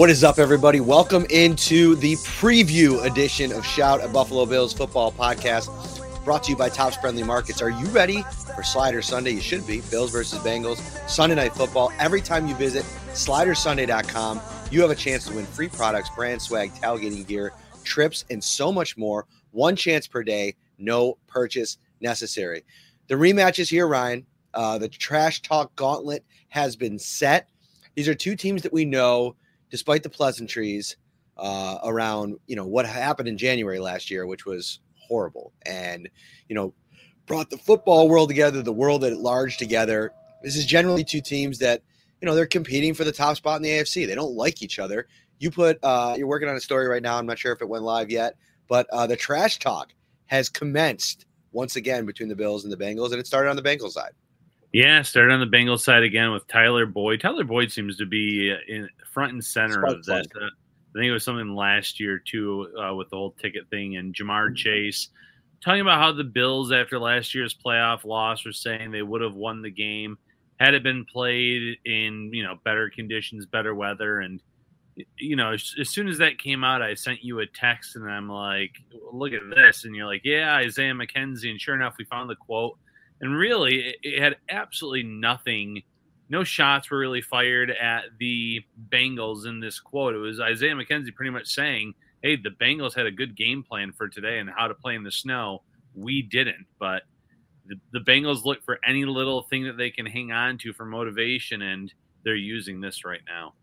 What is up, everybody? Welcome into the preview edition of Shout at Buffalo Bills Football Podcast, brought to you by Tops Friendly Markets. Are you ready for Slider Sunday? You should be. Bills versus Bengals, Sunday Night Football. Every time you visit SliderSunday.com, you have a chance to win free products, brand swag, tailgating gear, trips, and so much more. One chance per day, no purchase necessary. The rematch is here, Ryan. Uh, the trash talk gauntlet has been set. These are two teams that we know despite the pleasantries uh, around you know what happened in January last year, which was horrible, and you know brought the football world together, the world at large together. This is generally two teams that you know they're competing for the top spot in the AFC. They don't like each other. You put uh, you're working on a story right now. I'm not sure if it went live yet, but uh, the trash talk has commenced once again between the Bills and the Bengals, and it started on the Bengals side. Yeah, started on the Bengals side again with Tyler Boyd. Tyler Boyd seems to be in front and center of that. Uh, I think it was something last year too uh, with the whole ticket thing and Ja'Marr mm-hmm. Chase talking about how the Bills after last year's playoff loss were saying they would have won the game had it been played in you know better conditions, better weather, and you know as, as soon as that came out, I sent you a text and I'm like, look at this, and you're like, yeah, Isaiah McKenzie, and sure enough, we found the quote and really it, it had absolutely nothing no shots were really fired at the Bengals in this quote. It was Isaiah McKenzie pretty much saying, Hey, the Bengals had a good game plan for today and how to play in the snow. We didn't, but the, the Bengals look for any little thing that they can hang on to for motivation, and they're using this right now.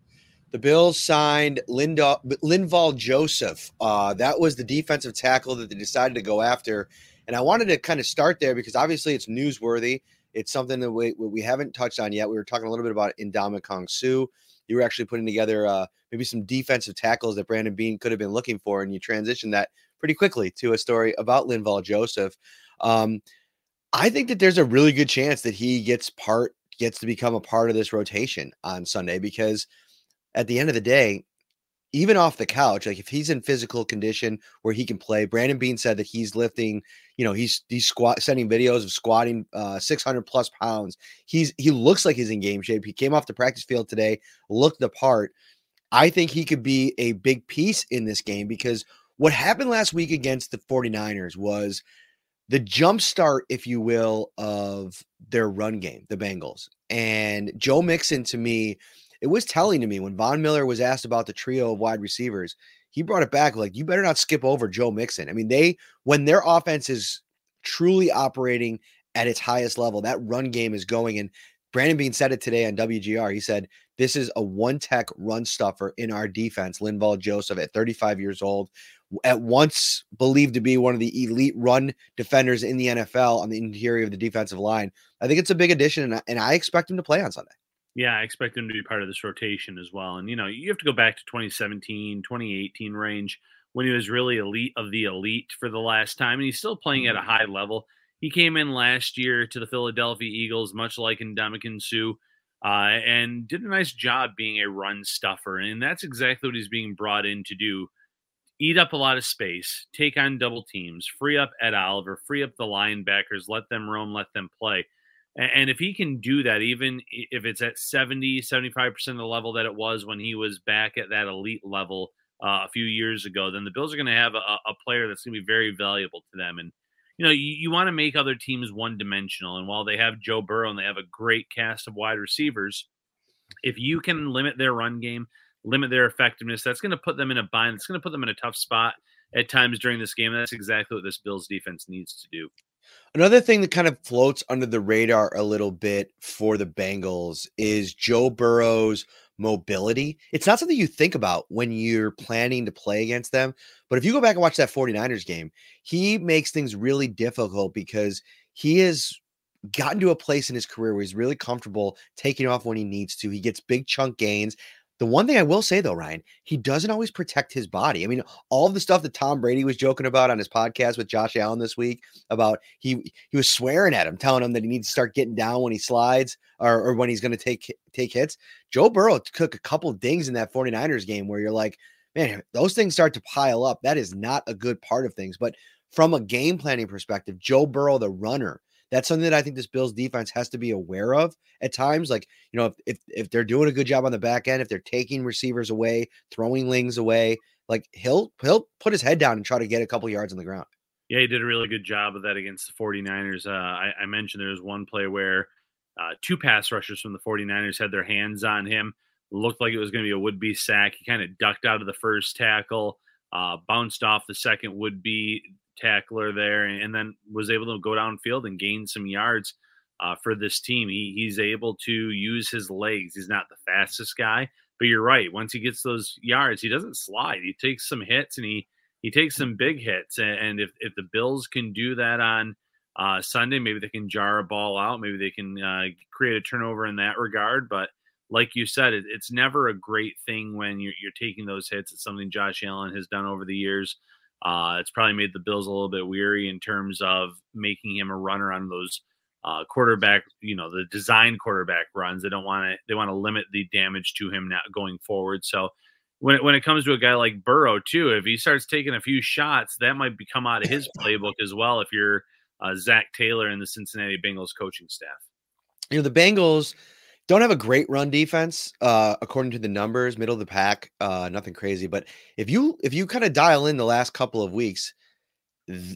The Bills signed Linda, Linval Joseph. Uh, that was the defensive tackle that they decided to go after and I wanted to kind of start there because obviously it's newsworthy. It's something that we, we haven't touched on yet. We were talking a little bit about Ndamukong Suh. You were actually putting together uh, maybe some defensive tackles that Brandon Beane could have been looking for, and you transitioned that pretty quickly to a story about Linval Joseph. Um, I think that there's a really good chance that he gets part gets to become a part of this rotation on Sunday because at the end of the day, even off the couch, like if he's in physical condition where he can play, Brandon Beane said that he's lifting, you know, he's he's squat sending videos of squatting uh 600 plus pounds. He's he looks like he's in game shape. He came off the practice field today, looked the part. I think he could be a big piece in this game because what happened last week against the 49ers was the jump start, if you will, of their run game, the Bengals. And Joe Mixon to me it was telling to me when Von Miller was asked about the trio of wide receivers, he brought it back like, you better not skip over Joe Mixon. I mean, they, when their offense is truly operating at its highest level, that run game is going. And Brandon Beane said it today on WGR. He said, This is a one tech run stuffer in our defense. Linval Joseph at 35 years old, at once believed to be one of the elite run defenders in the NFL on the interior of the defensive line. I think it's a big addition, and I, and I expect him to play on Sunday. Yeah, I expect him to be part of this rotation as well. And, you know, you have to go back to 2017, 2018 range when he was really elite of the elite for the last time. And he's still playing at a mm-hmm. high level. He came in last year to the Philadelphia Eagles, much like Ndamukong Suh, uh, and did a nice job being a run stuffer. And that's exactly what he's being brought in to do eat up a lot of space, take on double teams, free up Ed Oliver, free up the linebackers, let them roam, let them play. And if he can do that, even if it's at 70, 75% of the level that it was when he was back at that elite level uh, a few years ago, then the Bills are going to have a, a, player that's going to be very valuable to them. And, you know, you, you want to make other teams one dimensional. And while they have Joe Burrow and they have a great cast of wide receivers, if you can limit their run game, limit their effectiveness, that's going to put them in a bind. It's going to put them in a tough spot at times during this game. And that's exactly what this Bills defense needs to do. Another thing that kind of floats under the radar a little bit for the Bengals is Joe Burrow's mobility. It's not something you think about when you're planning to play against them. But if you go back and watch that 49ers game, he makes things really difficult because he is gotten to a place in his career where he's really comfortable taking off when he needs to. He gets big chunk gains. The one thing I will say though, Ryan, he doesn't always protect his body. I mean, all the stuff that Tom Brady was joking about on his podcast with Josh Allen this week about he he was swearing at him, telling him that he needs to start getting down when he slides or, or when he's going to take take hits. Joe Burrow took a couple dings in that 49ers game where you're like, man, those things start to pile up. That is not a good part of things. But from a game planning perspective, Joe Burrow, the runner, that's something that I think this Bills defense has to be aware of at times. Like, you know, if, if, if they're doing a good job on the back end, if they're taking receivers away, throwing lings away, like he'll he'll put his head down and try to get a couple yards on the ground. Yeah, he did a really good job of that against the 49ers. Uh, I, I, mentioned there was one play where uh, two pass rushers from the 49ers had their hands on him. Looked like it was going to be a would be sack. He kind of ducked out of the first tackle, uh, bounced off the second would be tackler there, and then was able to go downfield and gain some yards uh, for this team. He, he's able to use his legs. He's not the fastest guy, but you're right. Once he gets those yards, he doesn't slide. He takes some hits and he he takes some big hits. And, if if the Bills can do that on uh, Sunday, maybe they can jar a ball out. Maybe they can uh, create a turnover in that regard. But like you said, it, it's never a great thing when you're, you're taking those hits. It's something Josh Allen has done over the years. Uh, it's probably made the Bills a little bit weary in terms of making him a runner on those uh, quarterback, you know, the design quarterback runs. They don't want to. They want to limit the damage to him now going forward. So when it, when it comes to a guy like Burrow too, if he starts taking a few shots, that might become out of his playbook as well. If you're uh, Zac Taylor and the Cincinnati Bengals coaching staff, you know the Bengals don't have a great run defense uh, according to the numbers middle of the pack uh, nothing crazy but if you if you kind of dial in the last couple of weeks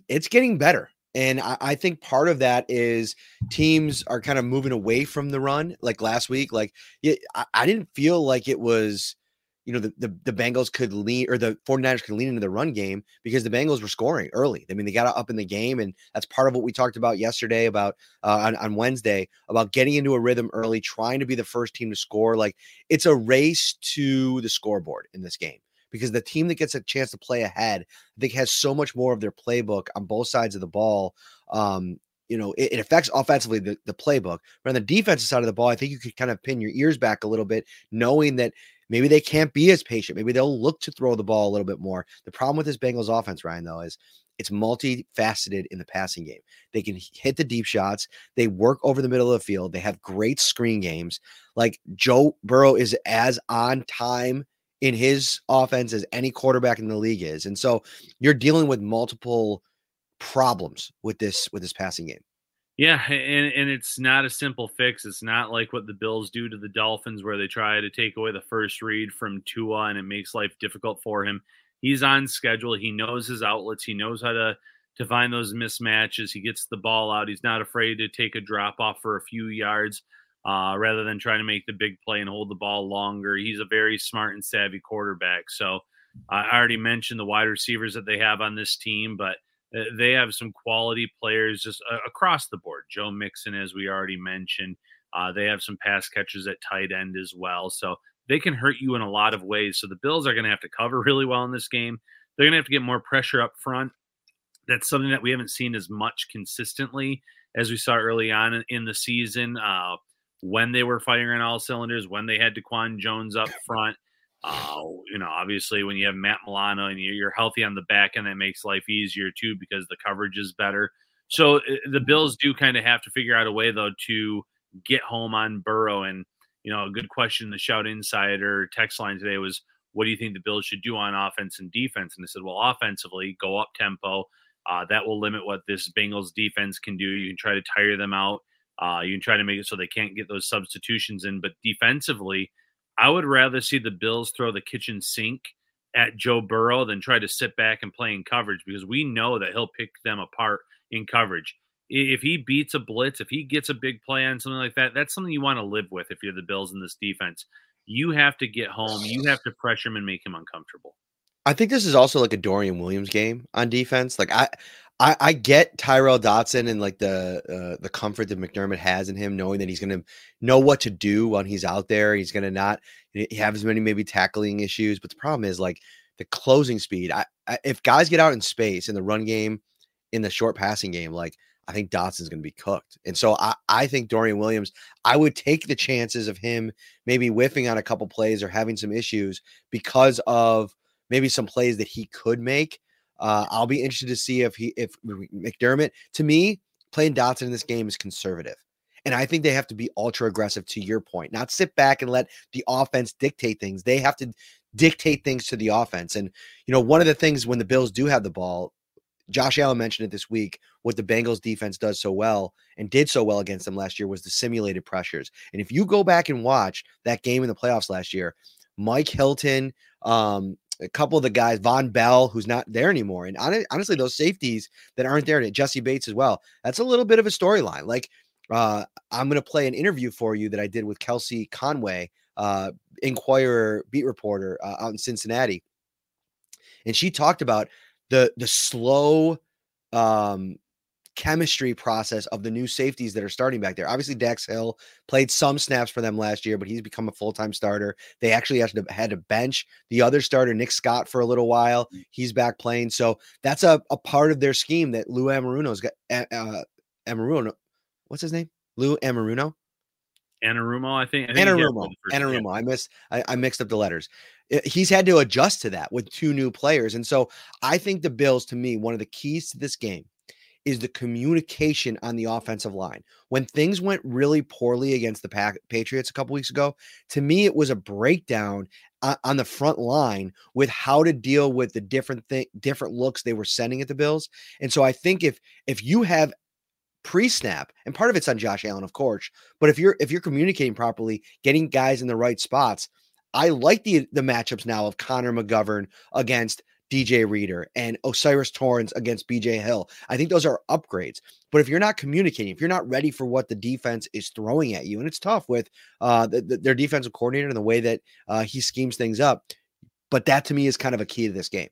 it's getting better and I, I, think part of that is teams are kind of moving away from the run like last week like yeah, I, I didn't feel like it was you know, the, the, the Bengals could lean or the 49ers could lean into the run game because the Bengals were scoring early. I mean, they got up in the game, and that's part of what we talked about yesterday about uh, on, on Wednesday about getting into a rhythm early, trying to be the first team to score. Like it's a race to the scoreboard in this game because the team that gets a chance to play ahead, I think, has so much more of their playbook on both sides of the ball. Um, you know, it, it, affects offensively the, the playbook. But on the defensive side of the ball, I think you could kind of pin your ears back a little bit, knowing that Maybe they can't be as patient. Maybe they'll look to throw the ball a little bit more. The problem with this Bengals offense, Ryan, though, is it's multifaceted in the passing game. They can hit the deep shots. They work over the middle of the field. They have great screen games. Like Joe Burrow is as on time in his offense as any quarterback in the league is. And so you're dealing with multiple problems with this with this passing game. Yeah, and, and it's not a simple fix. It's not like what the Bills do to the Dolphins, where they try to take away the first read from Tua and it makes life difficult for him. He's on schedule. He knows his outlets. He knows how to to find those mismatches. He gets the ball out. He's not afraid to take a drop off for a few yards uh, rather than trying to make the big play and hold the ball longer. He's a very smart and savvy quarterback. So I already mentioned the wide receivers that they have on this team, but – they have some quality players just uh, across the board. Joe Mixon, as we already mentioned, uh, they have some pass catchers at tight end as well. So they can hurt you in a lot of ways. So the Bills are going to have to cover really well in this game. They're going to have to get more pressure up front. That's something that we haven't seen as much consistently as we saw early on in, in the season. Uh, when they were firing on all cylinders, when they had DaQuan Jones up front, uh, you know, obviously, when you have Matt Milano and you're healthy on the back end, that makes life easier too because the coverage is better. So uh, the Bills do kind of have to figure out a way though to get home on Burrow. And you know, a good question the Shout Insider text line today was, "What do you think the Bills should do on offense and defense?" And I said, "Well, offensively, go up tempo. Uh, that will limit what this Bengals defense can do. You can try to tire them out. Uh, you can try to make it so they can't get those substitutions in. But defensively." I would rather see the Bills throw the kitchen sink at Joe Burrow than try to sit back and play in coverage because we know that he'll pick them apart in coverage. If he beats a blitz, if he gets a big play on something like that, that's something you want to live with if you're the Bills in this defense. You have to get home, you have to pressure him and make him uncomfortable. I think this is also like a Dorian Williams game on defense. Like I I, I get Tyrel Dodson and like the uh, the comfort that McDermott has in him, knowing that he's going to know what to do when he's out there. He's going to not have as many maybe tackling issues, but the problem is like the closing speed. I, I, if guys get out in space in the run game, in the short passing game, like I think Dodson's going to be cooked. And so I, I think Dorian Williams, I would take the chances of him maybe whiffing on a couple plays or having some issues because of maybe some plays that he could make. Uh, I'll be interested to see if he, if McDermott, to me, playing Dodson in this game is conservative. And I think they have to be ultra aggressive to your point, not sit back and let the offense dictate things. They have to dictate things to the offense. And, you know, one of the things when the Bills do have the ball, Josh Allen mentioned it this week. What the Bengals defense does so well and did so well against them last year was the simulated pressures. And if you go back and watch that game in the playoffs last year, Mike Hilton, um, a couple of the guys, Vonn Bell, who's not there anymore, and honestly, those safeties that aren't there, Jessie Bates as well. That's a little bit of a storyline. Like, uh, I'm going to play an interview for you that I did with Kelsey Conway, uh, Enquirer beat reporter uh, out in Cincinnati, and she talked about the the slow um, chemistry process of the new safeties that are starting back there. Obviously, Dax Hill played some snaps for them last year, but he's become a full time starter. They actually had to, had to bench the other starter, Nick Scott, for a little while. Mm. He's back playing, so that's a, a part of their scheme that Lou Anarumo's got. Uh, Anarumo, what's his name? Lou Anarumo. Anarumo, I think. I think Anarumo. Anarumo. I miss. I, I mixed up the letters. He's had to adjust to that with two new players, and so I think the Bills, to me, one of the keys to this game is the communication on the offensive line. When things went really poorly against the Patriots a couple weeks ago, to me it was a breakdown on the front line with how to deal with the different thing, different looks they were sending at the Bills. And so I think if if you have pre-snap and part of it's on Josh Allen of course but if you're if you're communicating properly getting guys in the right spots I like the the matchups now of Connor McGovern against DJ Reader and O'Cyrus Torrence against BJ Hill. I think those are upgrades. But if you're not communicating, if you're not ready for what the defense is throwing at you, and it's tough with uh, the, the, their defensive coordinator and the way that uh, he schemes things up, but that to me is kind of a key to this game.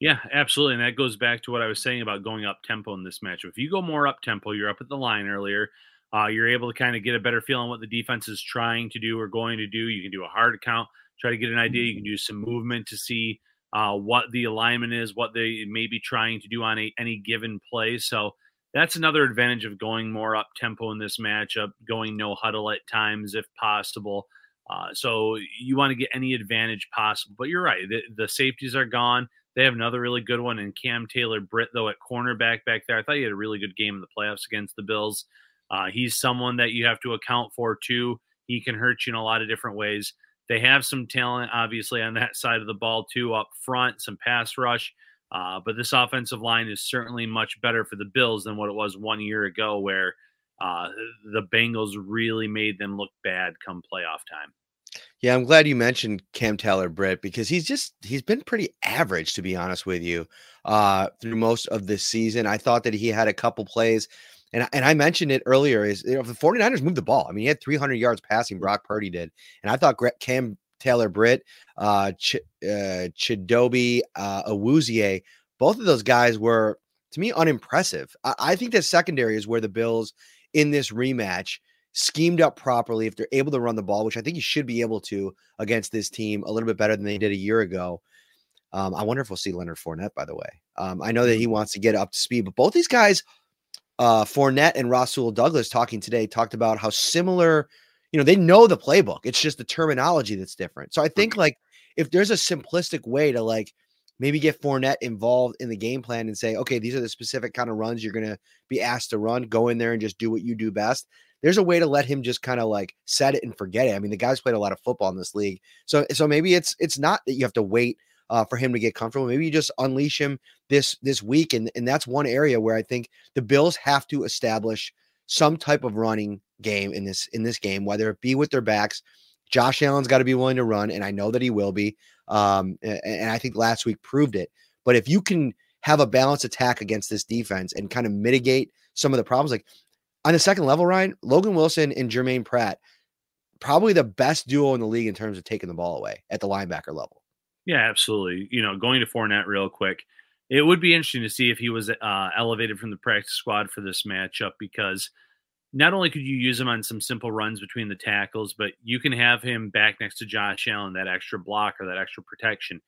Yeah, absolutely. And that goes back to what I was saying about going up tempo in this match. If you go more up tempo, you're up at the line earlier. Uh, you're able to kind of get a better feel on what the defense is trying to do or going to do. You can do a hard count, try to get an idea. You can do some movement to see uh, what the alignment is, what they may be trying to do on a, any given play. So that's another advantage of going more up tempo in this matchup, going no huddle at times if possible. Uh, so you want to get any advantage possible. But you're right, the, the, safeties are gone. They have another really good one in Cam Taylor Britt, though, at cornerback back there. I thought he had a really good game in the playoffs against the Bills. Uh, he's someone that you have to account for, too. He can hurt you in a lot of different ways. They have some talent, obviously, on that side of the ball, too, up front, some pass rush. Uh, but this offensive line is certainly much better for the Bills than what it was one year ago, where uh, the Bengals really made them look bad come playoff time. Yeah, I'm glad you mentioned Cam Taylor Britt because he's just he's been pretty average to be honest with you uh through most of this season. I thought that he had a couple plays and, and I mentioned it earlier is you know, the 49ers moved the ball. I mean, he had 300 yards passing, Brock Purdy did. And I thought Cam Taylor Britt, uh, Ch- uh, Chidobe, uh, Awuzie, both of those guys were, to me, unimpressive. I, I think that secondary is where the Bills in this rematch schemed up properly. If they're able to run the ball, which I think you should be able to against this team a little bit better than they did a year ago. Um, I wonder if we'll see Leonard Fournette, by the way. Um, I know that he wants to get up to speed, but both these guys uh, Fournette and Rasul Douglas talking today talked about how similar, you know, they know the playbook. It's just the terminology that's different. So I think like if there's a simplistic way to like maybe get Fournette involved in the game plan and say, okay, these are the specific kind of runs you're gonna be asked to run. Go in there and just do what you do best. There's a way to let him just kind of like set it and forget it. I mean, the guy's played a lot of football in this league, so so maybe it's it's not that you have to wait uh, for him to get comfortable. Maybe you just unleash him this this week, and and that's one area where I think the Bills have to establish some type of running game in this in this game, whether it be with their backs. Josh Allen's got to be willing to run, and I know that he will be. Um, and, and I think last week proved it. But if you can have a balanced attack against this defense and kind of mitigate some of the problems, like on the second level, Ryan, Logan Wilson and Germaine Pratt, probably the best duo in the league in terms of taking the ball away at the linebacker level. Yeah, absolutely. You know, going to Fournette real quick, it would be interesting to see if he was uh, elevated from the practice squad for this matchup because not only could you use him on some simple runs between the tackles, but you can have him back next to Josh Allen, that extra block or that extra protection.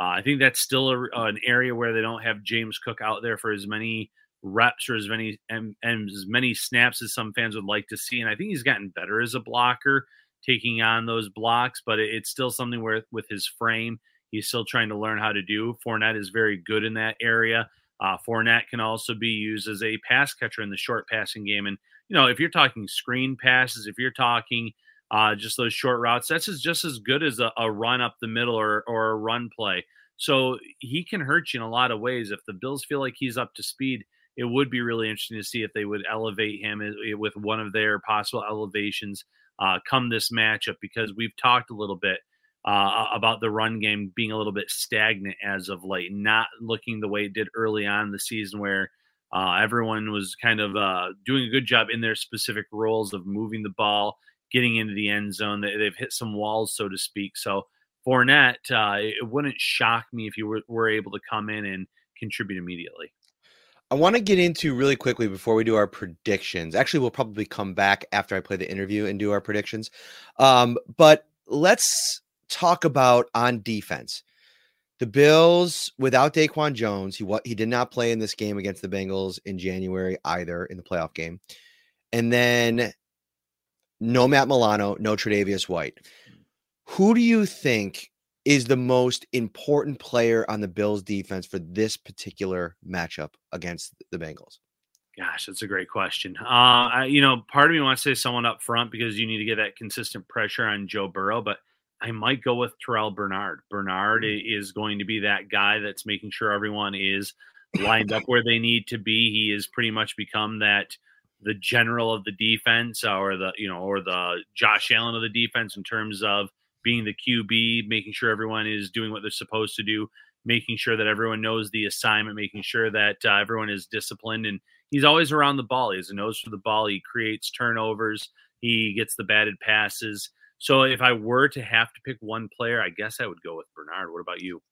Uh, I think that's still a, an area where they don't have James Cook out there for as many reps or as many and, and as many snaps as some fans would like to see. And I think he's gotten better as a blocker, taking on those blocks. But it, it's still something where with his frame, he's still trying to learn how to do. Fournette is very good in that area. Uh, Fournette can also be used as a pass catcher in the short passing game. And, you know, if you're talking screen passes, if you're talking uh, just those short routes, that's just as good as a, a run up the middle or, or a run play. So he can hurt you in a lot of ways. If the Bills feel like he's up to speed, it would be really interesting to see if they would elevate him with one of their possible elevations uh, come this matchup because we've talked a little bit uh, about the run game being a little bit stagnant as of late, not looking the way it did early on the season where uh, everyone was kind of uh, doing a good job in their specific roles of moving the ball, getting into the end zone. They, have hit some walls, so to speak. So Fournette, uh, it wouldn't shock me if you were, were able to come in and contribute immediately. I want to get into really quickly before we do our predictions. Actually, we'll probably come back after I play the interview and do our predictions. Um, but let's talk about on defense. The Bills without Daquan Jones, he what he did not play in this game against the Bengals in January either in the playoff game. And then no Matt Milano, no Tre'Davious White. Who do you think is the most important player on the Bills defense for this particular matchup against the Bengals? Gosh, that's a great question. Uh, I, you know, part of me wants to say someone up front because you need to get that consistent pressure on Joe Burrow, but I might go with Terrel Bernard. Bernard mm-hmm. is going to be that guy that's making sure everyone is lined up where they need to be. He has pretty much become that the general of the defense or the you know or the Josh Allen of the defense in terms of being the QB, making sure everyone is doing what they're supposed to do, making sure that everyone knows the assignment, making sure that uh, everyone is disciplined. And he's always around the ball. He has a nose for the ball. He creates turnovers. He gets the batted passes. So if I were to have to pick one player, I guess I would go with Bernard. What about you?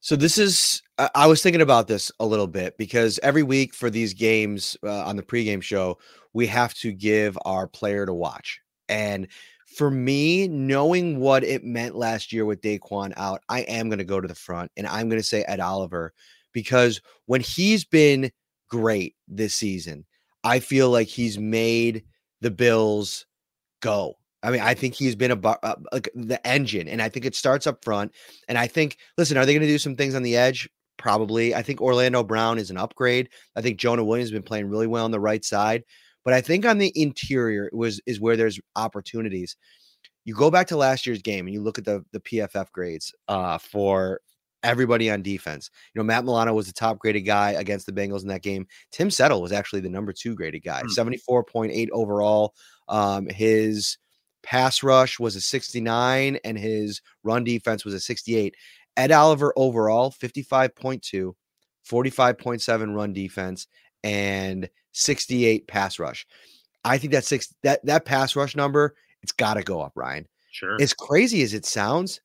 So this is I was thinking about this a little bit because every week for these games uh, on the pregame show, we have to give our player to watch. And for me, knowing what it meant last year with Daquan out, I am going to go to the front and I'm going to say Ed Oliver because when he's been great this season, I feel like he's made the Bills go. I mean, I think he's been a uh, like the engine, and I think it starts up front. And I think, listen, are they going to do some things on the edge? Probably. I think Orlando Brown is an upgrade. I think Jonah Williams has been playing really well on the right side. But I think on the interior was is where there's opportunities. You go back to last year's game and you look at the the PFF grades uh, for everybody on defense. You know, Matt Milano was the top graded guy against the Bengals in that game. Tim Settle was actually the number two graded guy, hmm. 74.8 overall. Um, his pass rush was a 69 and his run defense was a 68. Ed Oliver overall, 55.2, 45.7 run defense, and 68 pass rush. I think that six that that pass rush number, it's got to go up, Ryan. Sure. As crazy as it sounds,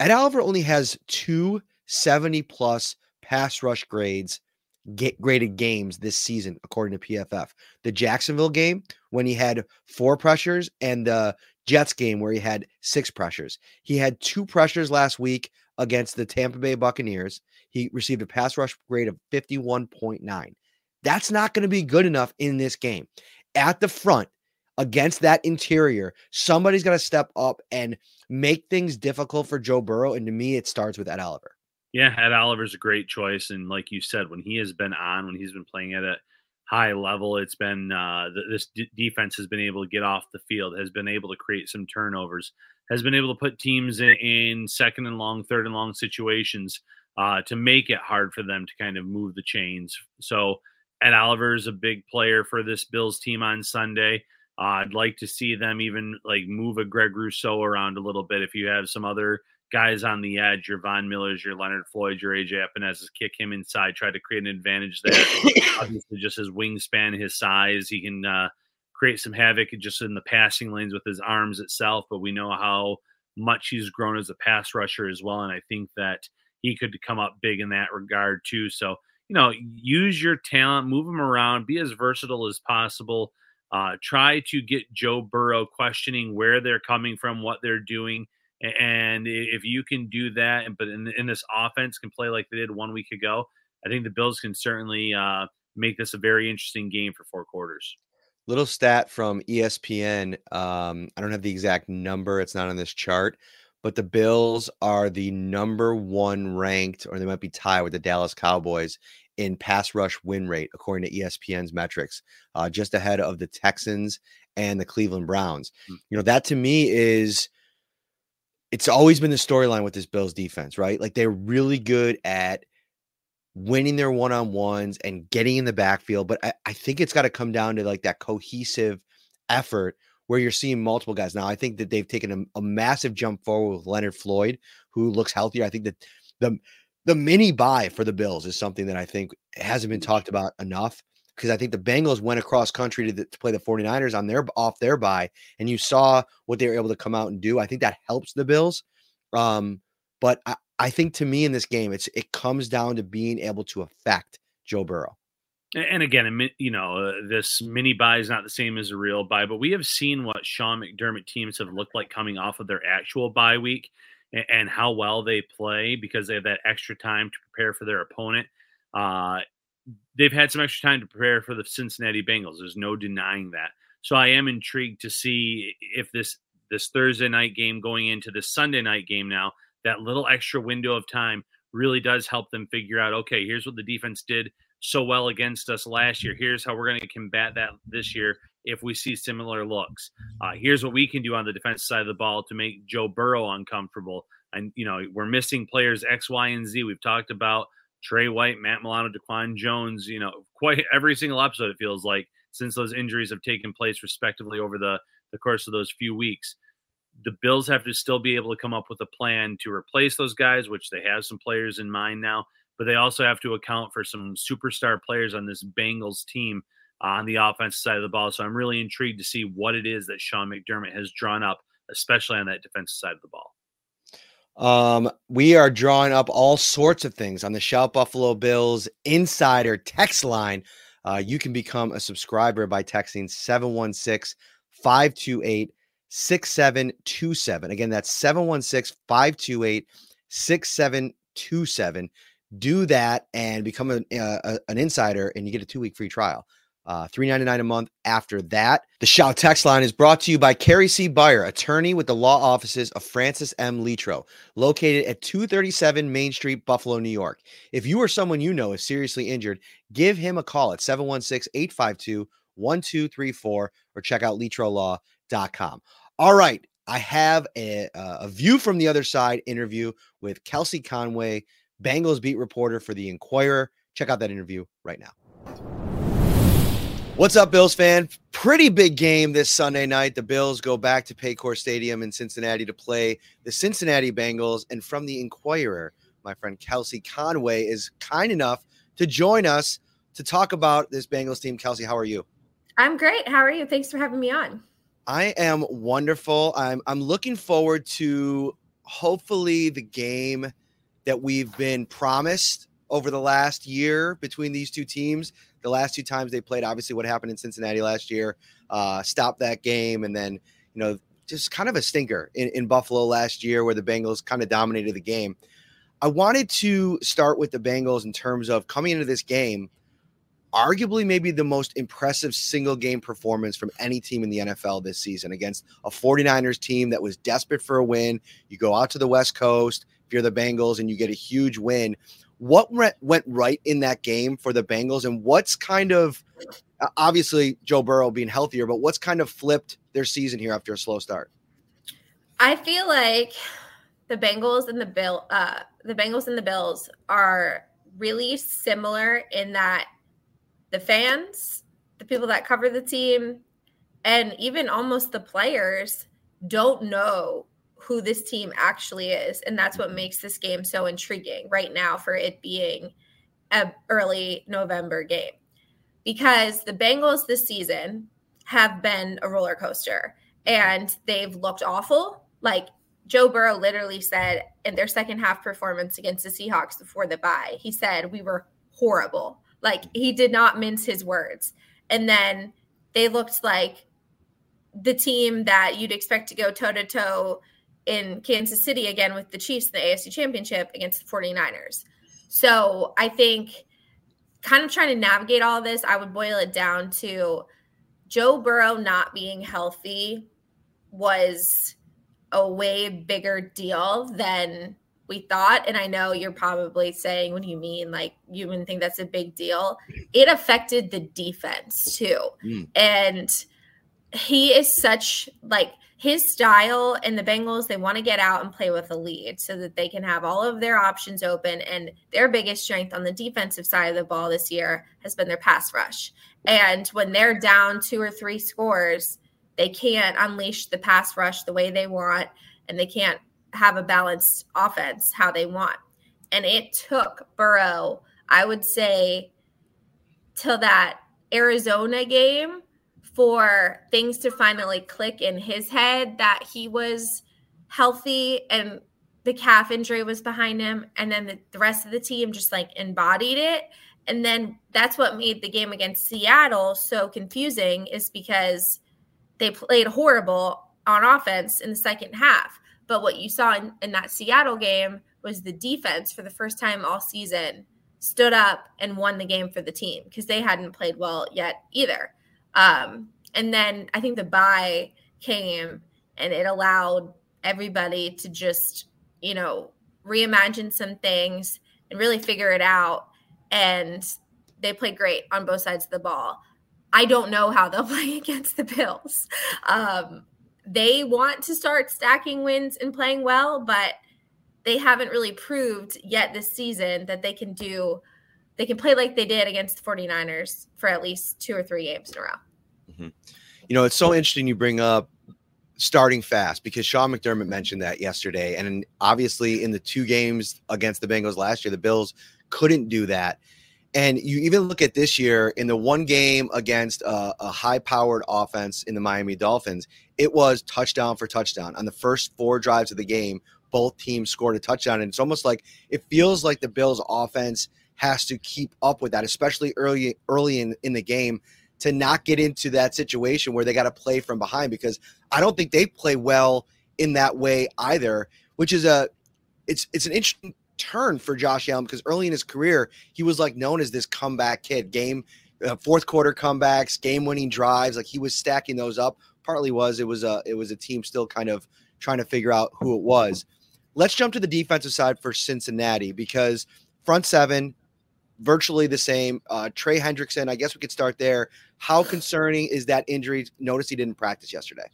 Ed Oliver only has two 70 plus pass rush grades get graded games this season according to PFF. The Jacksonville game when he had four pressures and the Jets game where he had six pressures. He had two pressures last week against the Tampa Bay Buccaneers. He received a pass rush grade of 51.9. That's not going to be good enough in this game. At the front, against that interior, somebody's got to step up and make things difficult for Joe Burrow. And to me, it starts with Ed Oliver. Yeah, Ed Oliver's a great choice. And like you said, when he has been on, when he's been playing at a high level, it's been uh, this d- defense has been able to get off the field, has been able to create some turnovers, has been able to put teams in, in second and long, third and long situations uh, to make it hard for them to kind of move the chains. So Ed Oliver is a big player for this Bills team on Sunday. Uh, I'd like to see them even like move a Greg Rousseau around a little bit. If you have some other guys on the edge, your Von Millers, your Leonard Floyd, your AJ Epenesa, kick him inside, try to create an advantage there. Obviously, just his wingspan, his size, he can uh, create some havoc just in the passing lanes with his arms itself. But we know how much he's grown as a pass rusher as well, and I think that he could come up big in that regard too. So you know, use your talent, move them around, be as versatile as possible. Uh, try to get Joe Burrow questioning where they're coming from, what they're doing. And if you can do that, but in, in this offense can play like they did one week ago, I think the Bills can certainly uh, make this a very interesting game for four quarters. Little stat from ESPN. Um, I don't have the exact number, it's not on this chart, but the Bills are the number one ranked, or they might be tied with the Dallas Cowboys in pass rush win rate, according to ESPN's metrics, uh, just ahead of the Texans and the Cleveland Browns. Mm. You know, that to me is it's always been the storyline with this Bills defense, right? Like they're really good at winning their one on ones and getting in the backfield. But I, I think it's got to come down to like that cohesive effort where you're seeing multiple guys. Now, I think that they've taken a, a massive jump forward with Leonard Floyd, who looks healthier. I think that the the mini bye for the Bills is something that I think hasn't been mm. talked about enough because I think the Bengals went across country to, the, to, play the 49ers on their off their bye and you saw what they were able to come out and do. I think that helps the Bills. Um, but I, I think to me in this game, it's it comes down to being able to affect Joe Burrow. And again, you know, uh, this mini bye is not the same as a real bye, but we have seen what Sean McDermott teams have looked like coming off of their actual bye week and, and how well they play because they have that extra time to prepare for their opponent. Uh, they've had some extra time to prepare for the Cincinnati Bengals. There's no denying that. So I am intrigued to see if this this Thursday night game going into the Sunday night game now, that little extra window of time really does help them figure out, okay, here's what the defense did so well against us last year. Here's how we're going to combat that this year if we see similar looks. Uh, here's what we can do on the defense side of the ball to make Joe Burrow uncomfortable. And, you know, we're missing players X, Y, and Z. We've talked about Trey White, Matt Milano, Daquan Jones, you know, quite every single episode, it feels like, since those injuries have taken place respectively over the, the course of those few weeks. The Bills have to still be able to come up with a plan to replace those guys, which they have some players in mind now, but they also have to account for some superstar players on this Bengals team uh, on the offensive side of the ball. So I'm really intrigued to see what it is that Sean McDermott has drawn up, especially on that defensive side of the ball. Um, we are drawing up all sorts of things on the Shout Buffalo Bills Insider text line. Uh, you can become a subscriber by texting 716 528 6727. Again, that's 716 528 6727. Do that and become a, a, an insider, and you get a two week free trial. Uh, $3.99 a month after that. The Shout text line is brought to you by Carrie C. Beyer, attorney with the law offices of Francis M. Letro, located at 237 Main Street, Buffalo, New York. If you or someone you know is seriously injured, give him a call at 716 852 1234 or check out letrolaw.com. All right. I have a, a view from the other side interview with Kelsey Conway, Bengals beat reporter for the Enquirer. Check out that interview right now. What's up, Bills fan? Pretty big game this Sunday night. The Bills go back to Paycor Stadium in Cincinnati to play the Cincinnati Bengals. And from the Enquirer, my friend Kelsey Conway is kind enough to join us to talk about this Bengals team. Kelsey, how are you? I'm great. How are you? Thanks for having me on. I am wonderful. I'm I'm looking forward to hopefully the game that we've been promised over the last year between these two teams the last two times they played, obviously what happened in Cincinnati last year, uh, stopped that game, and then you know just kind of a stinker in, in Buffalo last year where the Bengals kind of dominated the game. I wanted to start with the Bengals in terms of coming into this game, arguably maybe the most impressive single game performance from any team in the NFL this season against a 49ers team that was desperate for a win. You go out to the West Coast, if you're the Bengals, and you get a huge win what went right in that game for the Bengals, and what's kind of obviously Joe Burrow being healthier, but what's kind of flipped their season here after a slow start? I feel like the Bengals and the Bill, uh, the Bengals and the Bills are really similar in that the fans, the people that cover the team, and even almost the players don't know who this team actually is. And that's what mm-hmm. makes this game so intriguing right now for it being a early November game. Because the Bengals this season have been a roller coaster and they've looked awful. Like Joe Burrow literally said in their second half performance against the Seahawks before the bye, he said, We were horrible. Like he did not mince his words. And then they looked like the team that you'd expect to go toe to toe in Kansas City again with the Chiefs in the AFC Championship against the 49ers. So I think kind of trying to navigate all this, I would boil it down to Joe Burrow not being healthy was a way bigger deal than we thought. And I know you're probably saying, what do you mean? Like, you wouldn't think that's a big deal. It affected the defense too. Mm. And he is such like his style and the Bengals, they want to get out and play with a lead so that they can have all of their options open. And their biggest strength on the defensive side of the ball this year has been their pass rush. And when they're down two or three scores, they can't unleash the pass rush the way they want, and they can't have a balanced offense how they want. And it took Burrow, I would say, till that Arizona game for things to finally click in his head that he was healthy and the calf injury was behind him and then the, the, rest of the team just like embodied it. And then that's what made the game against seattle so confusing is because they played horrible on offense in the second half. But what you saw in, in that seattle game was the defense for the first time all season stood up and won the game for the team because they hadn't played well yet either um, and then I think the bye came and it allowed everybody to just, you know, reimagine some things and really figure it out. And they played great on both sides of the ball. I don't know how they'll play against the Bills. Um, they want to start stacking wins and playing well, but they haven't really proved yet this season that they can do they can play like they did against the 49ers for at least two or three games in a row. Mm-hmm. You know, it's so interesting you bring up starting fast because Sean McDermott mentioned that yesterday. And obviously, in the two games against the Bengals last year, the Bills couldn't do that. And you even look at this year in the one game against a, a high powered offense in the Miami Dolphins, it was touchdown for touchdown. On the first four drives of the game, both teams scored a touchdown. And it's almost like it feels like the Bills offense has to keep up with that, especially early early in, in the game to not get into that situation where they got to play from behind because I don't think they play well in that way either, which is a it's it's an interesting turn for Josh Allen because early in his career he was like known as this comeback kid, game uh, fourth quarter comebacks, game winning drives, like he was stacking those up. Partly was it was a it was a team still kind of trying to figure out who it was. Let's jump to the defensive side for Cincinnati because front seven virtually the same. Uh, Trey Hendrickson, I guess we could start there. How concerning is that injury? Notice he didn't practice yesterday.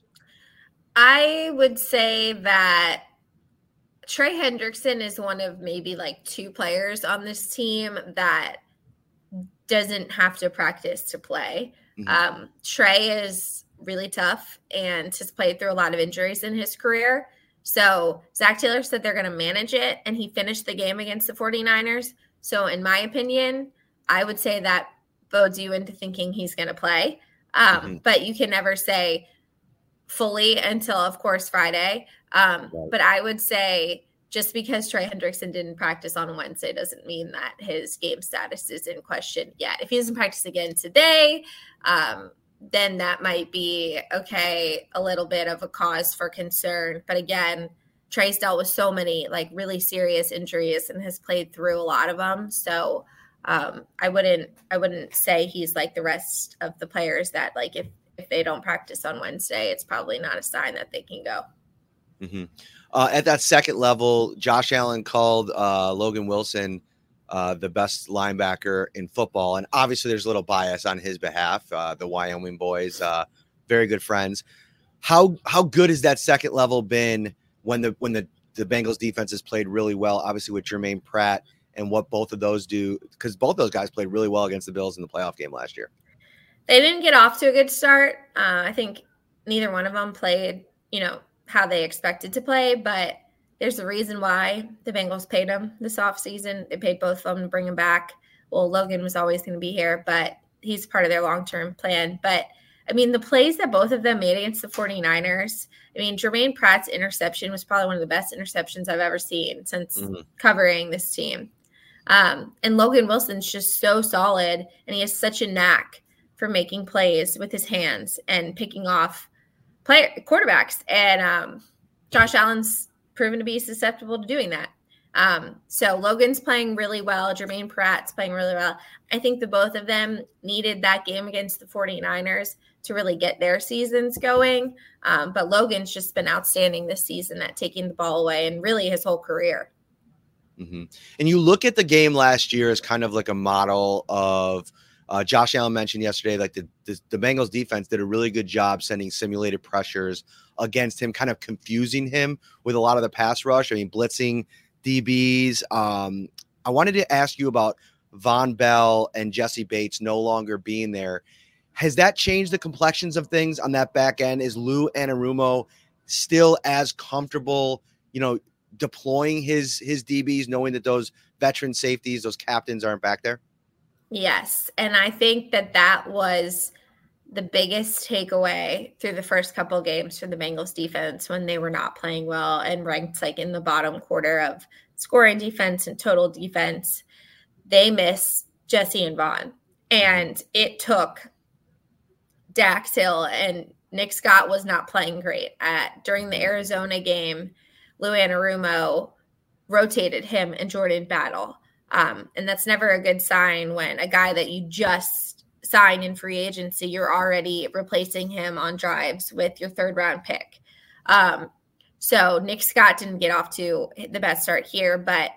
I would say that Trey Hendrickson is one of maybe like two players on this team that doesn't have to practice to play. Mm-hmm. Um, Trey is really tough and has played through a lot of injuries in his career. So Zac Taylor said they're going to manage it, and he finished the game against the 49ers. So, in my opinion, I would say that bodes you into thinking he's going to play. Um, mm-hmm. But you can never say fully until, of course, Friday. Um, right. But I would say just because Trey Hendrickson didn't practice on Wednesday doesn't mean that his game status is in question yet. If he doesn't practice again today, um, then that might be okay, a little bit of a cause for concern. But again, Trey's dealt with so many like really serious injuries and has played through a lot of them. So um, I wouldn't I wouldn't say he's like the rest of the players that like if if they don't practice on Wednesday, it's probably not a sign that they can go. Mm-hmm. Uh, at that second level, Josh Allen called uh, Logan Wilson uh, the best linebacker in football, and obviously there's a little bias on his behalf. Uh, the Wyoming boys, uh, very good friends. How how good has that second level been? When the when the the Bengals defense has played really well, obviously with Germaine Pratt and what both of those do, because both those guys played really well against the Bills in the playoff game last year. They didn't get off to a good start. Uh, I think neither one of them played, you know, how they expected to play, but there's a reason why the Bengals paid them this offseason. They paid both of them to bring him back. Well, Logan was always going to be here, but he's part of their long term plan. But I mean, the plays that both of them made against the 49ers, I mean, Germaine Pratt's interception was probably one of the best interceptions I've ever seen since mm-hmm. covering this team. Um, and Logan Wilson's just so solid, and he has such a knack for making plays with his hands and picking off player quarterbacks. And um, Josh Allen's proven to be susceptible to doing that. Um, so Logan's playing really well. Germaine Pratt's playing really well. I think the both of them needed that game against the 49ers to really get their seasons going. Um, but Logan's just been outstanding this season at taking the ball away and really his whole career. Mm-hmm. And you look at the game last year as kind of like a model of uh, Josh Allen mentioned yesterday, like the, the, the Bengals defense did a really good job sending simulated pressures against him, kind of confusing him with a lot of the pass rush. I mean, blitzing DBs. Um, I wanted to ask you about Vonn Bell and Jessie Bates no longer being there. Has that changed the complexions of things on that back end? Is Lou Anarumo still as comfortable, you know, deploying his his DBs, knowing that those veteran safeties, those captains aren't back there? Yes. And I think that that was the biggest takeaway through the first couple games for the Bengals defense when they were not playing well and ranked like in the bottom quarter of scoring defense and total defense. They miss Jessie and Vonn. And it took Dax Hill and Nick Scott was not playing great at during the Arizona game. Lou Anarumo rotated him and Jordan Battle. Um, and that's never a good sign when a guy that you just signed in free agency, you're already replacing him on drives with your third round pick. Um, so Nick Scott didn't get off to the best start here, but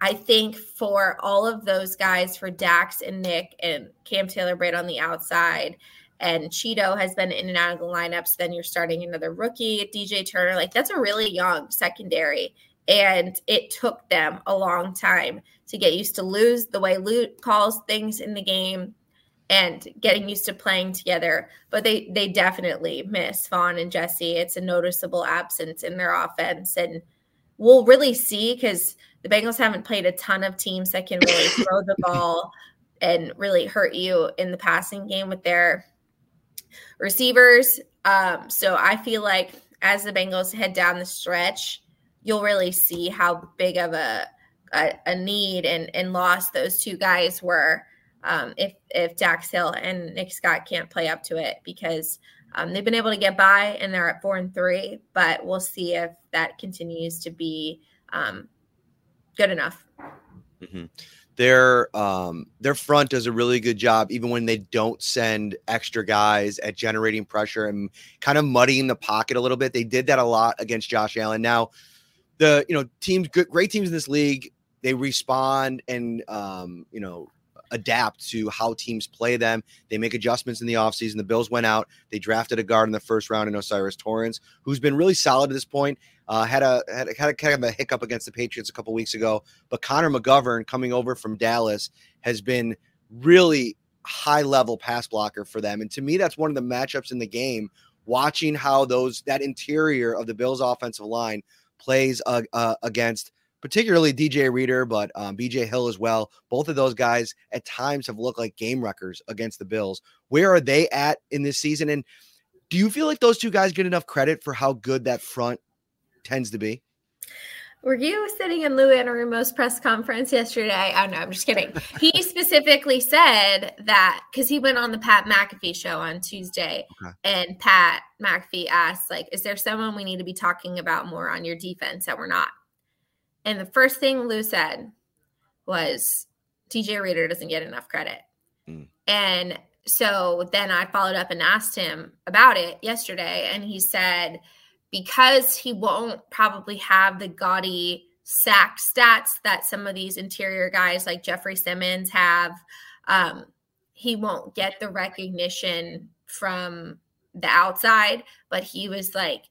I think for all of those guys, for Dax and Nick and Cam Taylor Britt on the outside, and Chido has been in and out of the lineups, then you're starting another rookie, DJ Turner. Like that's a really young secondary. And it took them a long time to get used to lose the way Lute calls things in the game and getting used to playing together. But they they definitely miss Vonn and Jessie. It's a noticeable absence in their offense. And we'll really see because the Bengals haven't played a ton of teams that can really throw the ball and really hurt you in the passing game with their receivers. Um, so I feel like as the Bengals head down the stretch, you'll really see how big of a a, a need and, and loss those two guys were um, if if Dax Hill and Nick Scott can't play up to it because um, they've been able to get by and they're at four and three, but we'll see if that continues to be um, good enough. Mm-hmm. Their um, their front does a really good job, even when they don't send extra guys at generating pressure and kind of muddying the pocket a little bit. They did that a lot against Josh Allen. Now, the you know teams, great teams in this league they respond and um, you know adapt to how teams play them. They make adjustments in the offseason. The Bills went out. They drafted a guard in the first round in O'Cyrus Torrence, who's been really solid at this point. Uh, had a had a, had a kind of a hiccup against the Patriots a couple weeks ago, but Connor McGovern coming over from Dallas has been really high level pass blocker for them. And to me, that's one of the matchups in the game. Watching how those that interior of the Bills offensive line plays uh, uh, against particularly DJ Reader, but um, BJ Hill as well. Both of those guys at times have looked like game wreckers against the Bills. Where are they at in this season? And do you feel like those two guys get enough credit for how good that front tends to be? Were you sitting in Lou Anarumo's press conference yesterday? I know, I'm just kidding. he specifically said that because he went on the Pat McAfee show on Tuesday, okay. and Pat McAfee asked, like, is there someone we need to be talking about more on your defense that we're not? And the first thing Lou said was DJ Reader doesn't get enough credit. Mm. And so then I followed up and asked him about it yesterday. And he said, because he won't probably have the gaudy sack stats that some of these interior guys like Jeffrey Simmons have, um, he won't get the recognition from the outside. But he was like,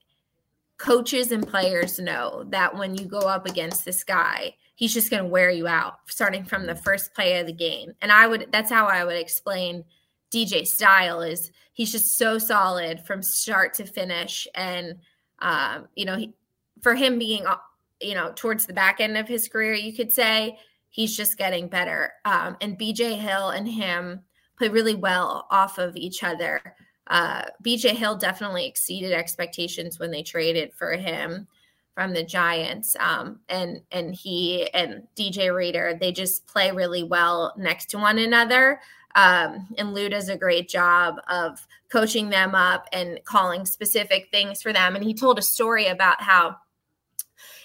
coaches and players know that when you go up against this guy, he's just going to wear you out starting from the first play of the game. And I would that's how I would explain DJ style is he's just so solid from start to finish and um, you know, he, for him being uh, you know, towards the back end of his career, you could say he's just getting better. Um, and BJ Hill and him play really well off of each other uh, BJ Hill definitely exceeded expectations when they traded for him from the Giants. Um, and and he and DJ Reader, they just play really well next to one another. Um, and Lou does a great job of coaching them up and calling specific things for them. And he told a story about how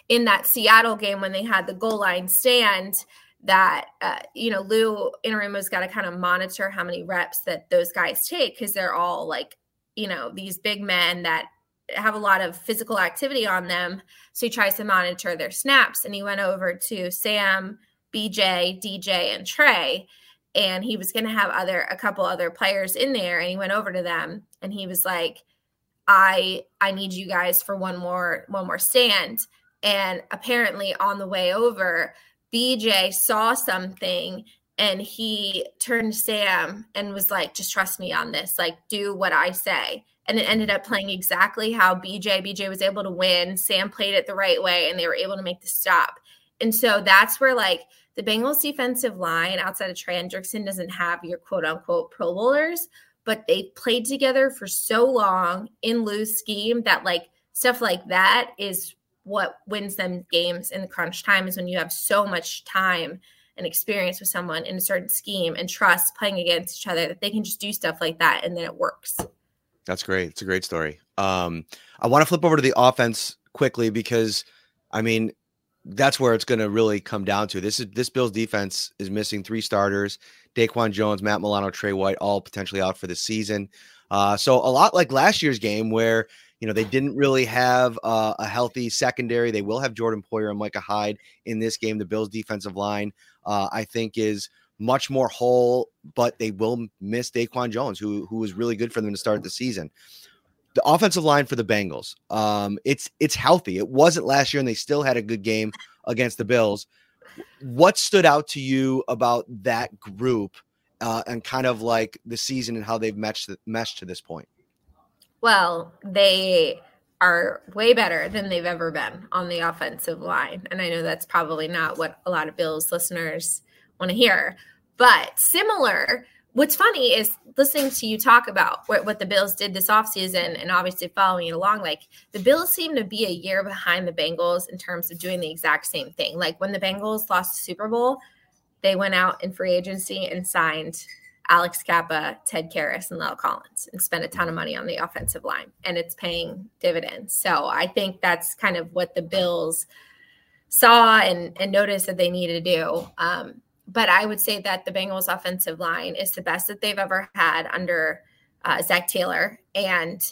in that Seattle game when they had the goal line stand that uh, you know Lou Anarumo's got to kind of monitor how many reps that those guys take because they're all like you know these big men that have a lot of physical activity on them. So he tries to monitor their snaps, and he went over to Sam, BJ, DJ, and Trey, and he was going to have other a couple other players in there, and he went over to them, and he was like, "I I need you guys for one more one more stand." And apparently, on the way over, BJ saw something and he turned Sam and was like, just trust me on this. Like, do what I say. And it ended up playing exactly how BJ, BJ was able to win. Sam played it the right way and they were able to make the stop. And so that's where like the Bengals defensive line outside of Trey Hendrickson doesn't have your quote unquote pro bowlers, but they played together for so long in Lou's scheme that like stuff like that is what wins them games in the crunch time is when you have so much time and experience with someone in a certain scheme and trust playing against each other that they can just do stuff like that and then it works. That's great. It's a great story. Um, I want to flip over to the offense quickly because I mean that's where it's going to really come down to. This is this Bills defense is missing three starters: Daquan Jones, Matt Milano, Trey White, all potentially out for the season. Uh, so a lot like last year's game where you know, they didn't really have uh, a healthy secondary. They will have Jordan Poyer and Micah Hyde in this game. The Bills' defensive line, uh, I think, is much more whole, but they will miss Daquan Jones, who who was really good for them to start the season. The offensive line for the Bengals, um, it's it's healthy. It wasn't last year, and they still had a good game against the Bills. What stood out to you about that group, uh, and kind of like the season and how they've meshed meshed to this point? Well, they are way better than they've ever been on the offensive line. And I know that's probably not what a lot of Bills listeners want to hear, but similar. What's funny is listening to you talk about what, what the Bills did this offseason and obviously following it along. Like the Bills seem to be a year behind the Bengals in terms of doing the exact same thing. Like when the Bengals lost the Super Bowl, they went out in free agency and signed Alex Cappa, Ted Karras, and La'el Collins and spend a ton of money on the offensive line, and it's paying dividends. So I think that's kind of what the Bills saw and, and noticed that they needed to do. Um, but I would say that the Bengals offensive line is the best that they've ever had under uh, Zac Taylor. And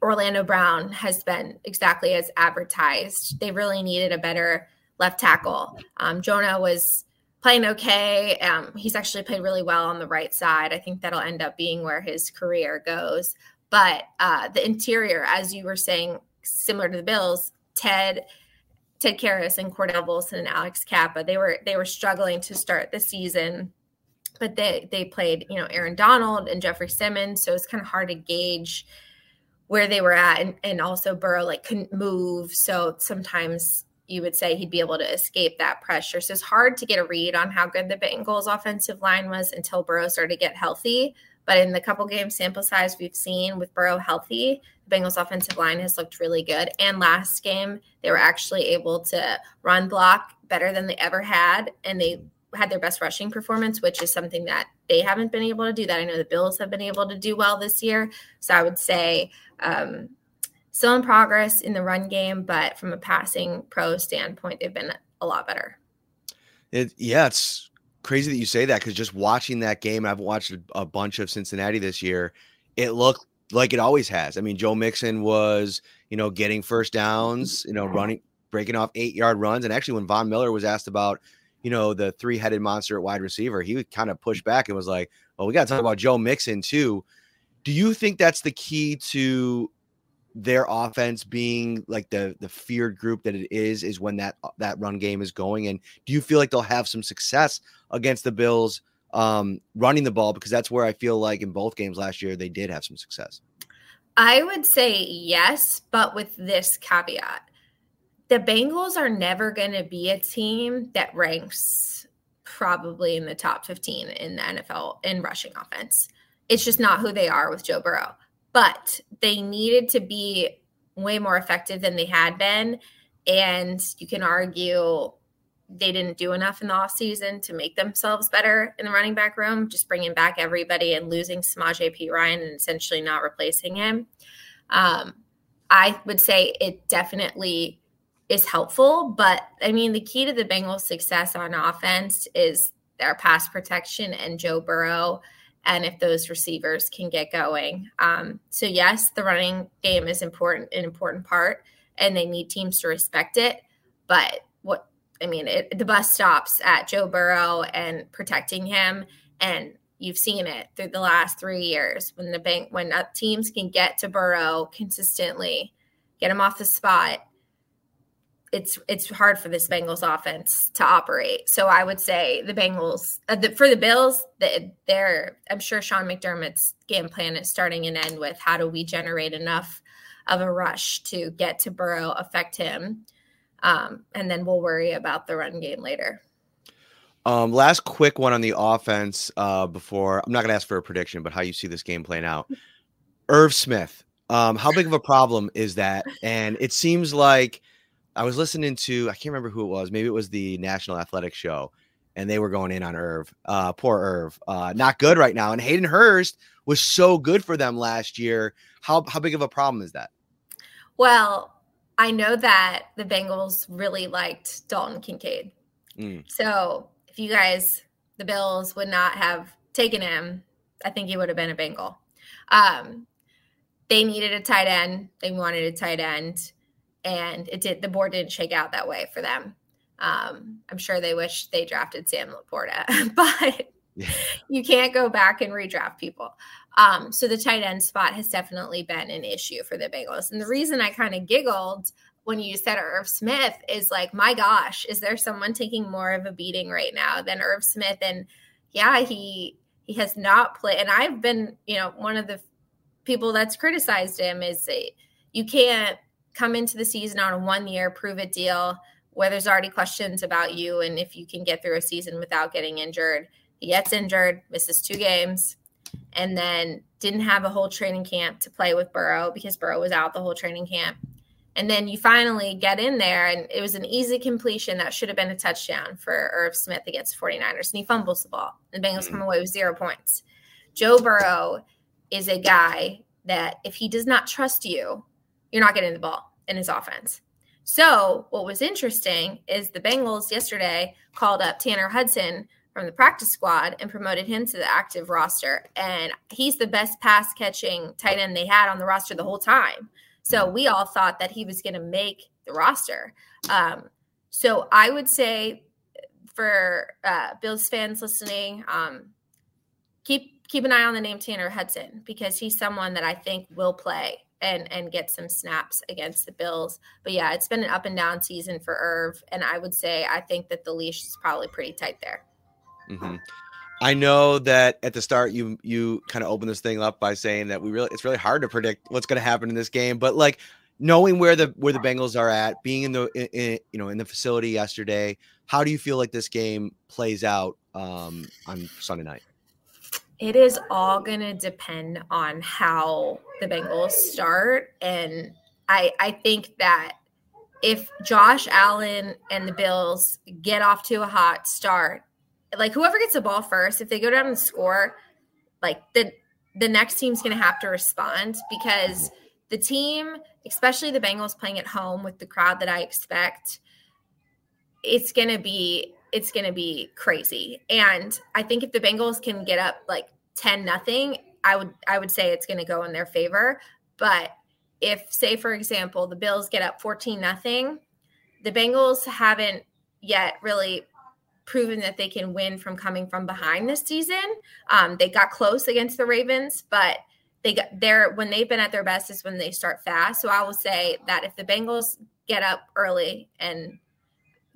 Orlando Brown has been exactly as advertised. They really needed a better left tackle. Um, Jonah was playing okay. Um, he's actually played really well on the right side. I think that'll end up being where his career goes. But uh, the interior, as you were saying, similar to the Bills, Ted, Ted Karras and Cordell Volson and Alex Cappa, they were they were struggling to start the season, but they they played you know Aaron Donald and Jeffrey Simmons, so it's kind of hard to gauge where they were at, and, and also Burrow like couldn't move, so sometimes you would say he'd be able to escape that pressure. So it's hard to get a read on how good the Bengals offensive line was until Burrow started to get healthy. But in the couple game sample size we've seen with Burrow healthy, the Bengals offensive line has looked really good. And last game, they were actually able to run block better than they ever had. And they had their best rushing performance, which is something that they haven't been able to do. That I know the Bills have been able to do well this year. So I would say um, still in progress in the run game, but from a passing pro standpoint, they've been a lot better. It, yeah, it's crazy that you say that because just watching that game, I've watched a bunch of Cincinnati this year. It looked like it always has. I mean, Joe Mixon was, you know, getting first downs, you know, running, breaking off eight yard runs. And actually, when Von Miller was asked about, you know, the three headed monster at wide receiver, he would kind of push back and was like, well, we got to talk about Joe Mixon too. Do you think that's the key to their offense being like the the feared group that it is is when that that run game is going and do you feel like they'll have some success against the bills um running the ball? Because that's where i feel like in both games last year they did have some success. I would say yes but with this caveat. The bengals are never going to be a team that ranks probably in the top 15 in the nfl in rushing offense. It's just not who they are with joe burrow but they needed to be way more effective than they had been. And you can argue they didn't do enough in the offseason to make themselves better in the running back room, just bringing back everybody and losing Samaje Perine and essentially not replacing him. Um, I would say it definitely is helpful. But I mean, the key to the Bengals' success on offense is their pass protection and Joe Burrow. And if those receivers can get going. Um, so, yes, the running game is important, an important part, and they need teams to respect it. But what I mean, it, the bus stops at Joe Burrow and protecting him. And you've seen it through the last three years when the bank, when teams can get to Burrow consistently, get him off the spot, it's it's hard for this Bengals offense to operate. So I would say the Bengals uh, the, for the Bills, the, they're I'm sure Sean McDermott's game plan is starting and end with how do we generate enough of a rush to get to Burrow, affect him, um, and then we'll worry about the run game later. Um, last quick one on the offense uh, before I'm not going to ask for a prediction, but how you see this game playing out. Irv Smith, um, how big of a problem is that? And it seems like I was listening to I can't remember who it was. Maybe it was the National Athletic Show, and they were going in on Irv. Uh, poor Irv, uh, not good right now. And Hayden Hurst was so good for them last year. How how big of a problem is that? Well, I know that the Bengals really liked Dalton Kincaid. Mm. So if you guys, the Bills, would not have taken him, I think he would have been a Bengal. Um, they needed a tight end. They wanted a tight end and it did the board didn't shake out that way for them. Um, I'm sure they wish they drafted Sam LaPorta, but yeah. you can't go back and redraft people. Um, so the tight end spot has definitely been an issue for the Bengals. And the reason I kind of giggled when you said Irv Smith is like, my gosh, is there someone taking more of a beating right now than Irv Smith? And yeah, he he has not played. And I've been, you know, one of the people that's criticized him is you can't come into the season on a one year prove it deal where there's already questions about you and if you can get through a season without getting injured. He gets injured, misses two games, and then didn't have a whole training camp to play with Burrow because Burrow was out the whole training camp. And then you finally get in there, and it was an easy completion that should have been a touchdown for Irv Smith against the 49ers. And he fumbles the ball. And the Bengals mm-hmm. come away with zero points. Joe Burrow is a guy that if he does not trust you, you're not getting the ball in his offense. So, what was interesting is the Bengals yesterday called up Tanner Hudson from the practice squad and promoted him to the active roster. And he's the best pass catching tight end they had on the roster the whole time. So, we all thought that he was going to make the roster. Um, so, I would say for uh, Bills fans listening, um, keep keep an eye on the name Tanner Hudson because he's someone that I think will play and and get some snaps against the Bills. But yeah, it's been an up and down season for Irv, and I would say I think that the leash is probably pretty tight there. Mm-hmm. I know that at the start you you kind of opened this thing up by saying that we really it's really hard to predict what's going to happen in this game, but like knowing where the where the Bengals are at, being in the in, in, you know in the facility yesterday, how do you feel like this game plays out um, on Sunday night? It is all going to depend on how the Bengals start. And I, I think that if Josh Allen and the Bills get off to a hot start, like whoever gets the ball first, if they go down and score, like the the next team's going to have to respond because the team, especially the Bengals playing at home with the crowd that I expect, it's going to be it's going to be crazy. And I think if the Bengals can get up like 10 nothing, I would I would say it's going to go in their favor. But if say for example, the Bills get up 14 nothing, the Bengals haven't yet really proven that they can win from coming from behind this season. Um, they got close against the Ravens, but they got there when they've been at their best is when they start fast. So I will say that if the Bengals get up early and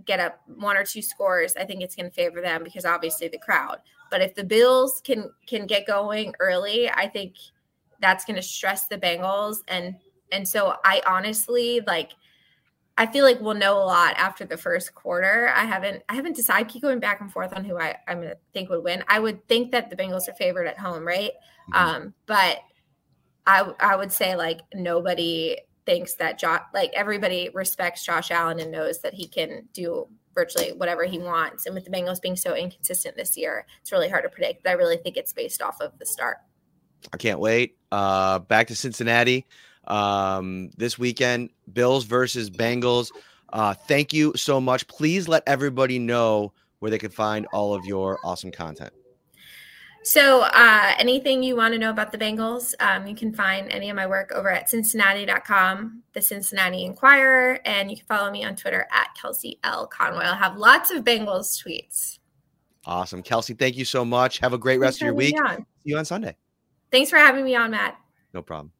get up one or two scores, I think it's going to favor them because obviously the crowd. But if the Bills can can get going early, I think that's going to stress the Bengals and and so I honestly like I feel like we'll know a lot after the first quarter. I haven't I haven't decided. I keep going back and forth on who I I'm gonna think would win. I would think that the Bengals are favored at home, right? Mm-hmm. Um, but I I would say like nobody thinks that Josh like everybody respects Josh Allen and knows that he can do virtually whatever he wants. And with the Bengals being so inconsistent this year, it's really hard to predict. But I really think it's based off of the start. I can't wait. Uh, back to Cincinnati um, this weekend. Bills versus Bengals. Uh, thank you so much. Please let everybody know where they can find all of your awesome content. So, uh, anything you want to know about the Bengals, um, you can find any of my work over at Cincinnati.com, the Cincinnati Enquirer, and you can follow me on Twitter at Kelsey L. Conway. I'll have lots of Bengals tweets. Awesome. Kelsey, thank you so much. Have a great rest of your week. See you on Sunday. Thanks for having me on, Matt. No problem.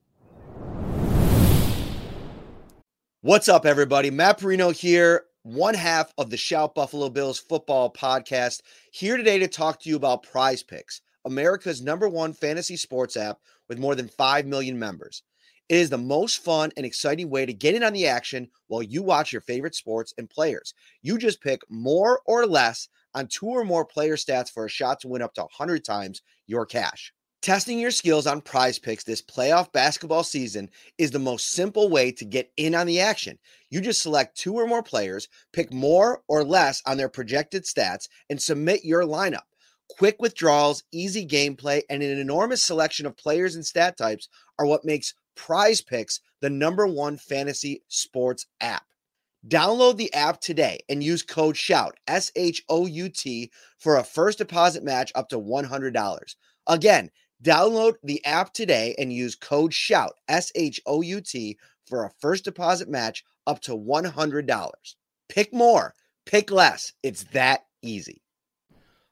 What's up, everybody? Matt Parrino here, one half of the Shout Buffalo Bills football podcast, here today to talk to you about Prize Picks, America's number one fantasy sports app with more than 5 million members. It is the most fun and exciting way to get in on the action while you watch your favorite sports and players. You just pick more or less on two or more player stats for a shot to win up to 100 times your cash. Testing your skills on prize picks this playoff basketball season is the most simple way to get in on the action. You just select two or more players, pick more or less on their projected stats, and submit your lineup. Quick withdrawals, easy gameplay, and an enormous selection of players and stat types are what makes Prize Picks the number one fantasy sports app. Download the app today and use code SHOUT, S H O U T, for a first deposit match up to $100. Again, Download the app today and use code SHOUT, S H O U T, for a first deposit match up to $100. Pick more, pick less. It's that easy.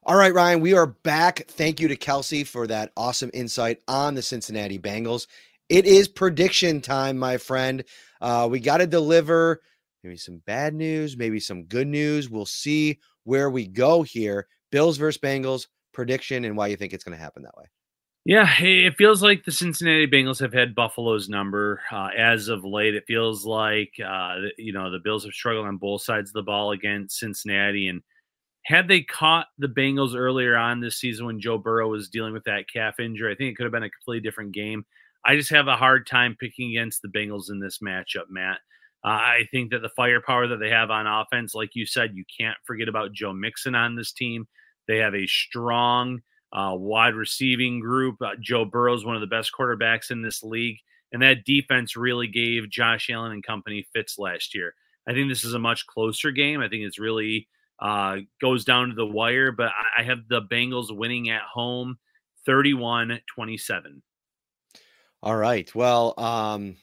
All right, Ryan, we are back. Thank you to Kelsey for that awesome insight on the Cincinnati Bengals. It is prediction time, my friend. Uh, we got to deliver maybe some bad news, maybe some good news. We'll see where we go here. Bills versus Bengals prediction and why you think it's going to happen that way. Yeah, it feels like the Cincinnati Bengals have had Buffalo's number uh, as of late. It feels like uh, you know the Bills have struggled on both sides of the ball against Cincinnati, and had they caught the Bengals earlier on this season when Joe Burrow was dealing with that calf injury, I think it could have been a completely different game. I just have a hard time picking against the Bengals in this matchup, Matt. Uh, I think that the firepower that they have on offense, like you said, you can't forget about Joe Mixon on this team. They have a strong uh, wide receiving group. Uh, Joe Burrow is one of the best quarterbacks in this league, and that defense really gave Josh Allen and company fits last year. I think this is a much closer game. I think it's really uh, goes down to the wire, but I, have the Bengals winning at home 31 27. All right. Well, um,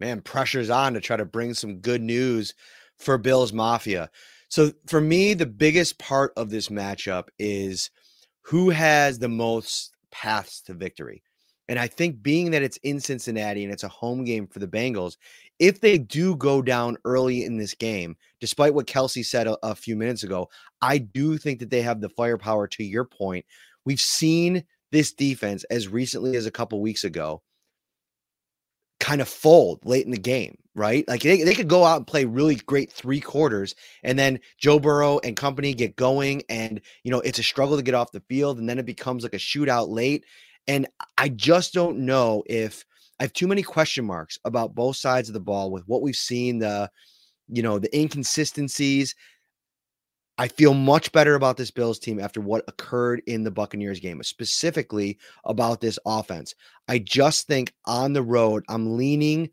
man, pressure's on to try to bring some good news for Bills Mafia. So for me, the biggest part of this matchup is – who has the most paths to victory. And I think being that it's in Cincinnati and it's a home game for the Bengals, if they do go down early in this game, despite what Kelsey said a, a, few minutes ago, I do think that they have the firepower to your point. We've seen this defense as recently as a couple weeks ago kind of fold late in the game, right? Like they, they could go out and play really great three quarters, and then Joe Burrow and company get going, and you know it's a struggle to get off the field, and then it becomes like a shootout late. And I just don't know if I have too many question marks about both sides of the ball with what we've seen the you know the inconsistencies I feel much better about this Bills team after what occurred in the Buccaneers game, specifically about this offense. I just think on the road, I'm leaning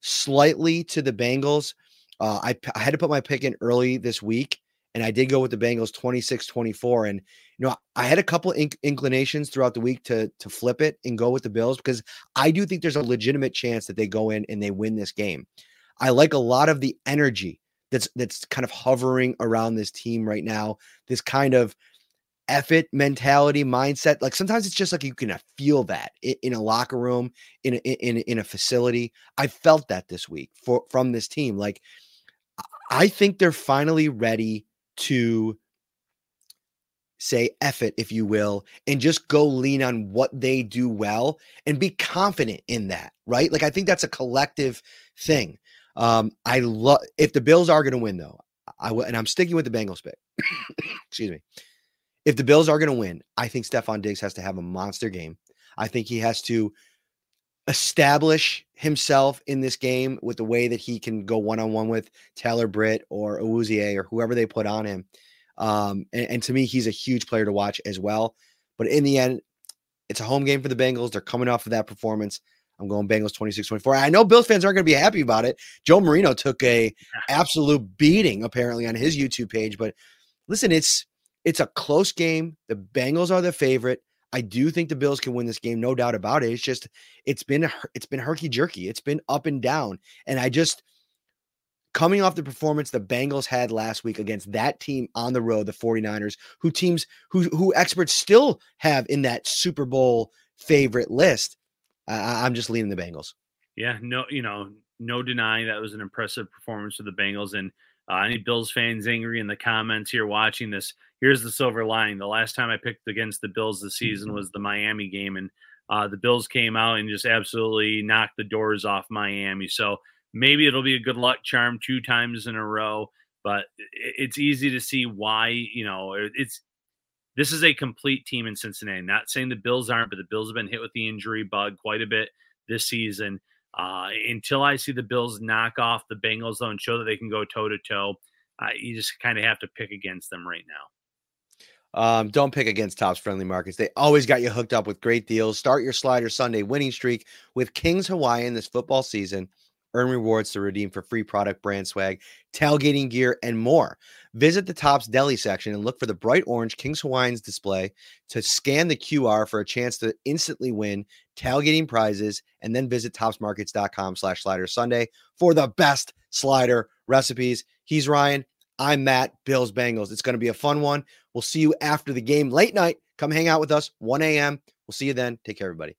slightly to the Bengals. Uh, I, I, had to put my pick in early this week, and I did go with the Bengals 26 24. And, you know, I had a couple inc- inclinations throughout the week to, to flip it and go with the Bills because I do think there's a legitimate chance that they go in and they win this game. I like a lot of the energy that's that's kind of hovering around this team right now. This kind of effort mentality mindset. Like sometimes it's just like you can feel that in, in a locker room, in a, in in a facility. I felt that this week for from this team. Like I think they're finally ready to say F it, if you will, and just go lean on what they do well and be confident in that, right? Like I think that's a collective thing. Um, I love if the Bills are going to win though. I w- and I'm sticking with the Bengals pick. Excuse me. If the Bills are going to win, I think Stefon Diggs has to have a monster game. I think he has to establish himself in this game with the way that he can go one on one with Taylor Britt or Awuzie or whoever they put on him. Um, and, and to me, he's a huge player to watch as well. But in the end, it's a home game for the Bengals. They're coming off of that performance. I'm going Bengals 26 24. I know Bills fans aren't going to be happy about it. Joe Marino took a absolute beating apparently on his YouTube page, but listen, it's it's a close game. The Bengals are the favorite. I do think the Bills can win this game, no doubt about it. It's just it's been it's been herky jerky. It's been up and down, and I just coming off the performance the Bengals had last week against that team on the road, the 49ers, who teams who who experts still have in that Super Bowl favorite list. I, I'm just leaning the Bengals. Yeah, no, you know, no denying that was an impressive performance for the Bengals. And uh, any Bills fans angry in the comments here watching this, here's the silver lining. The last time I picked against the Bills this season mm-hmm. was the Miami game, and uh, the Bills came out and just absolutely knocked the doors off Miami. So maybe it'll be a good luck charm two times in a row. But it's easy to see why you know it's this is a complete team in Cincinnati. Not saying the Bills aren't, but the Bills have been hit with the injury bug quite a bit this season. Uh, until I see the Bills knock off the Bengals, though, and show that they can go toe to toe, you just kind of have to pick against them right now. Um, don't pick against Tops Friendly Markets. They always got you hooked up with great deals. Start your slider Sunday winning streak with Kings Hawaiian this football season. Earn rewards to redeem for free product, brand swag, tailgating gear, and more. Visit the Tops Deli section and look for the bright orange Kings Hawaiians display to scan the QR for a chance to instantly win tailgating prizes, and then visit topsmarkets.com slash slider Sunday for the best slider recipes. He's Ryan. I'm Matt, Bills Bengals. It's going to be a fun one. We'll see you after the game late night. Come hang out with us, 1 a.m. We'll see you then. Take care, everybody.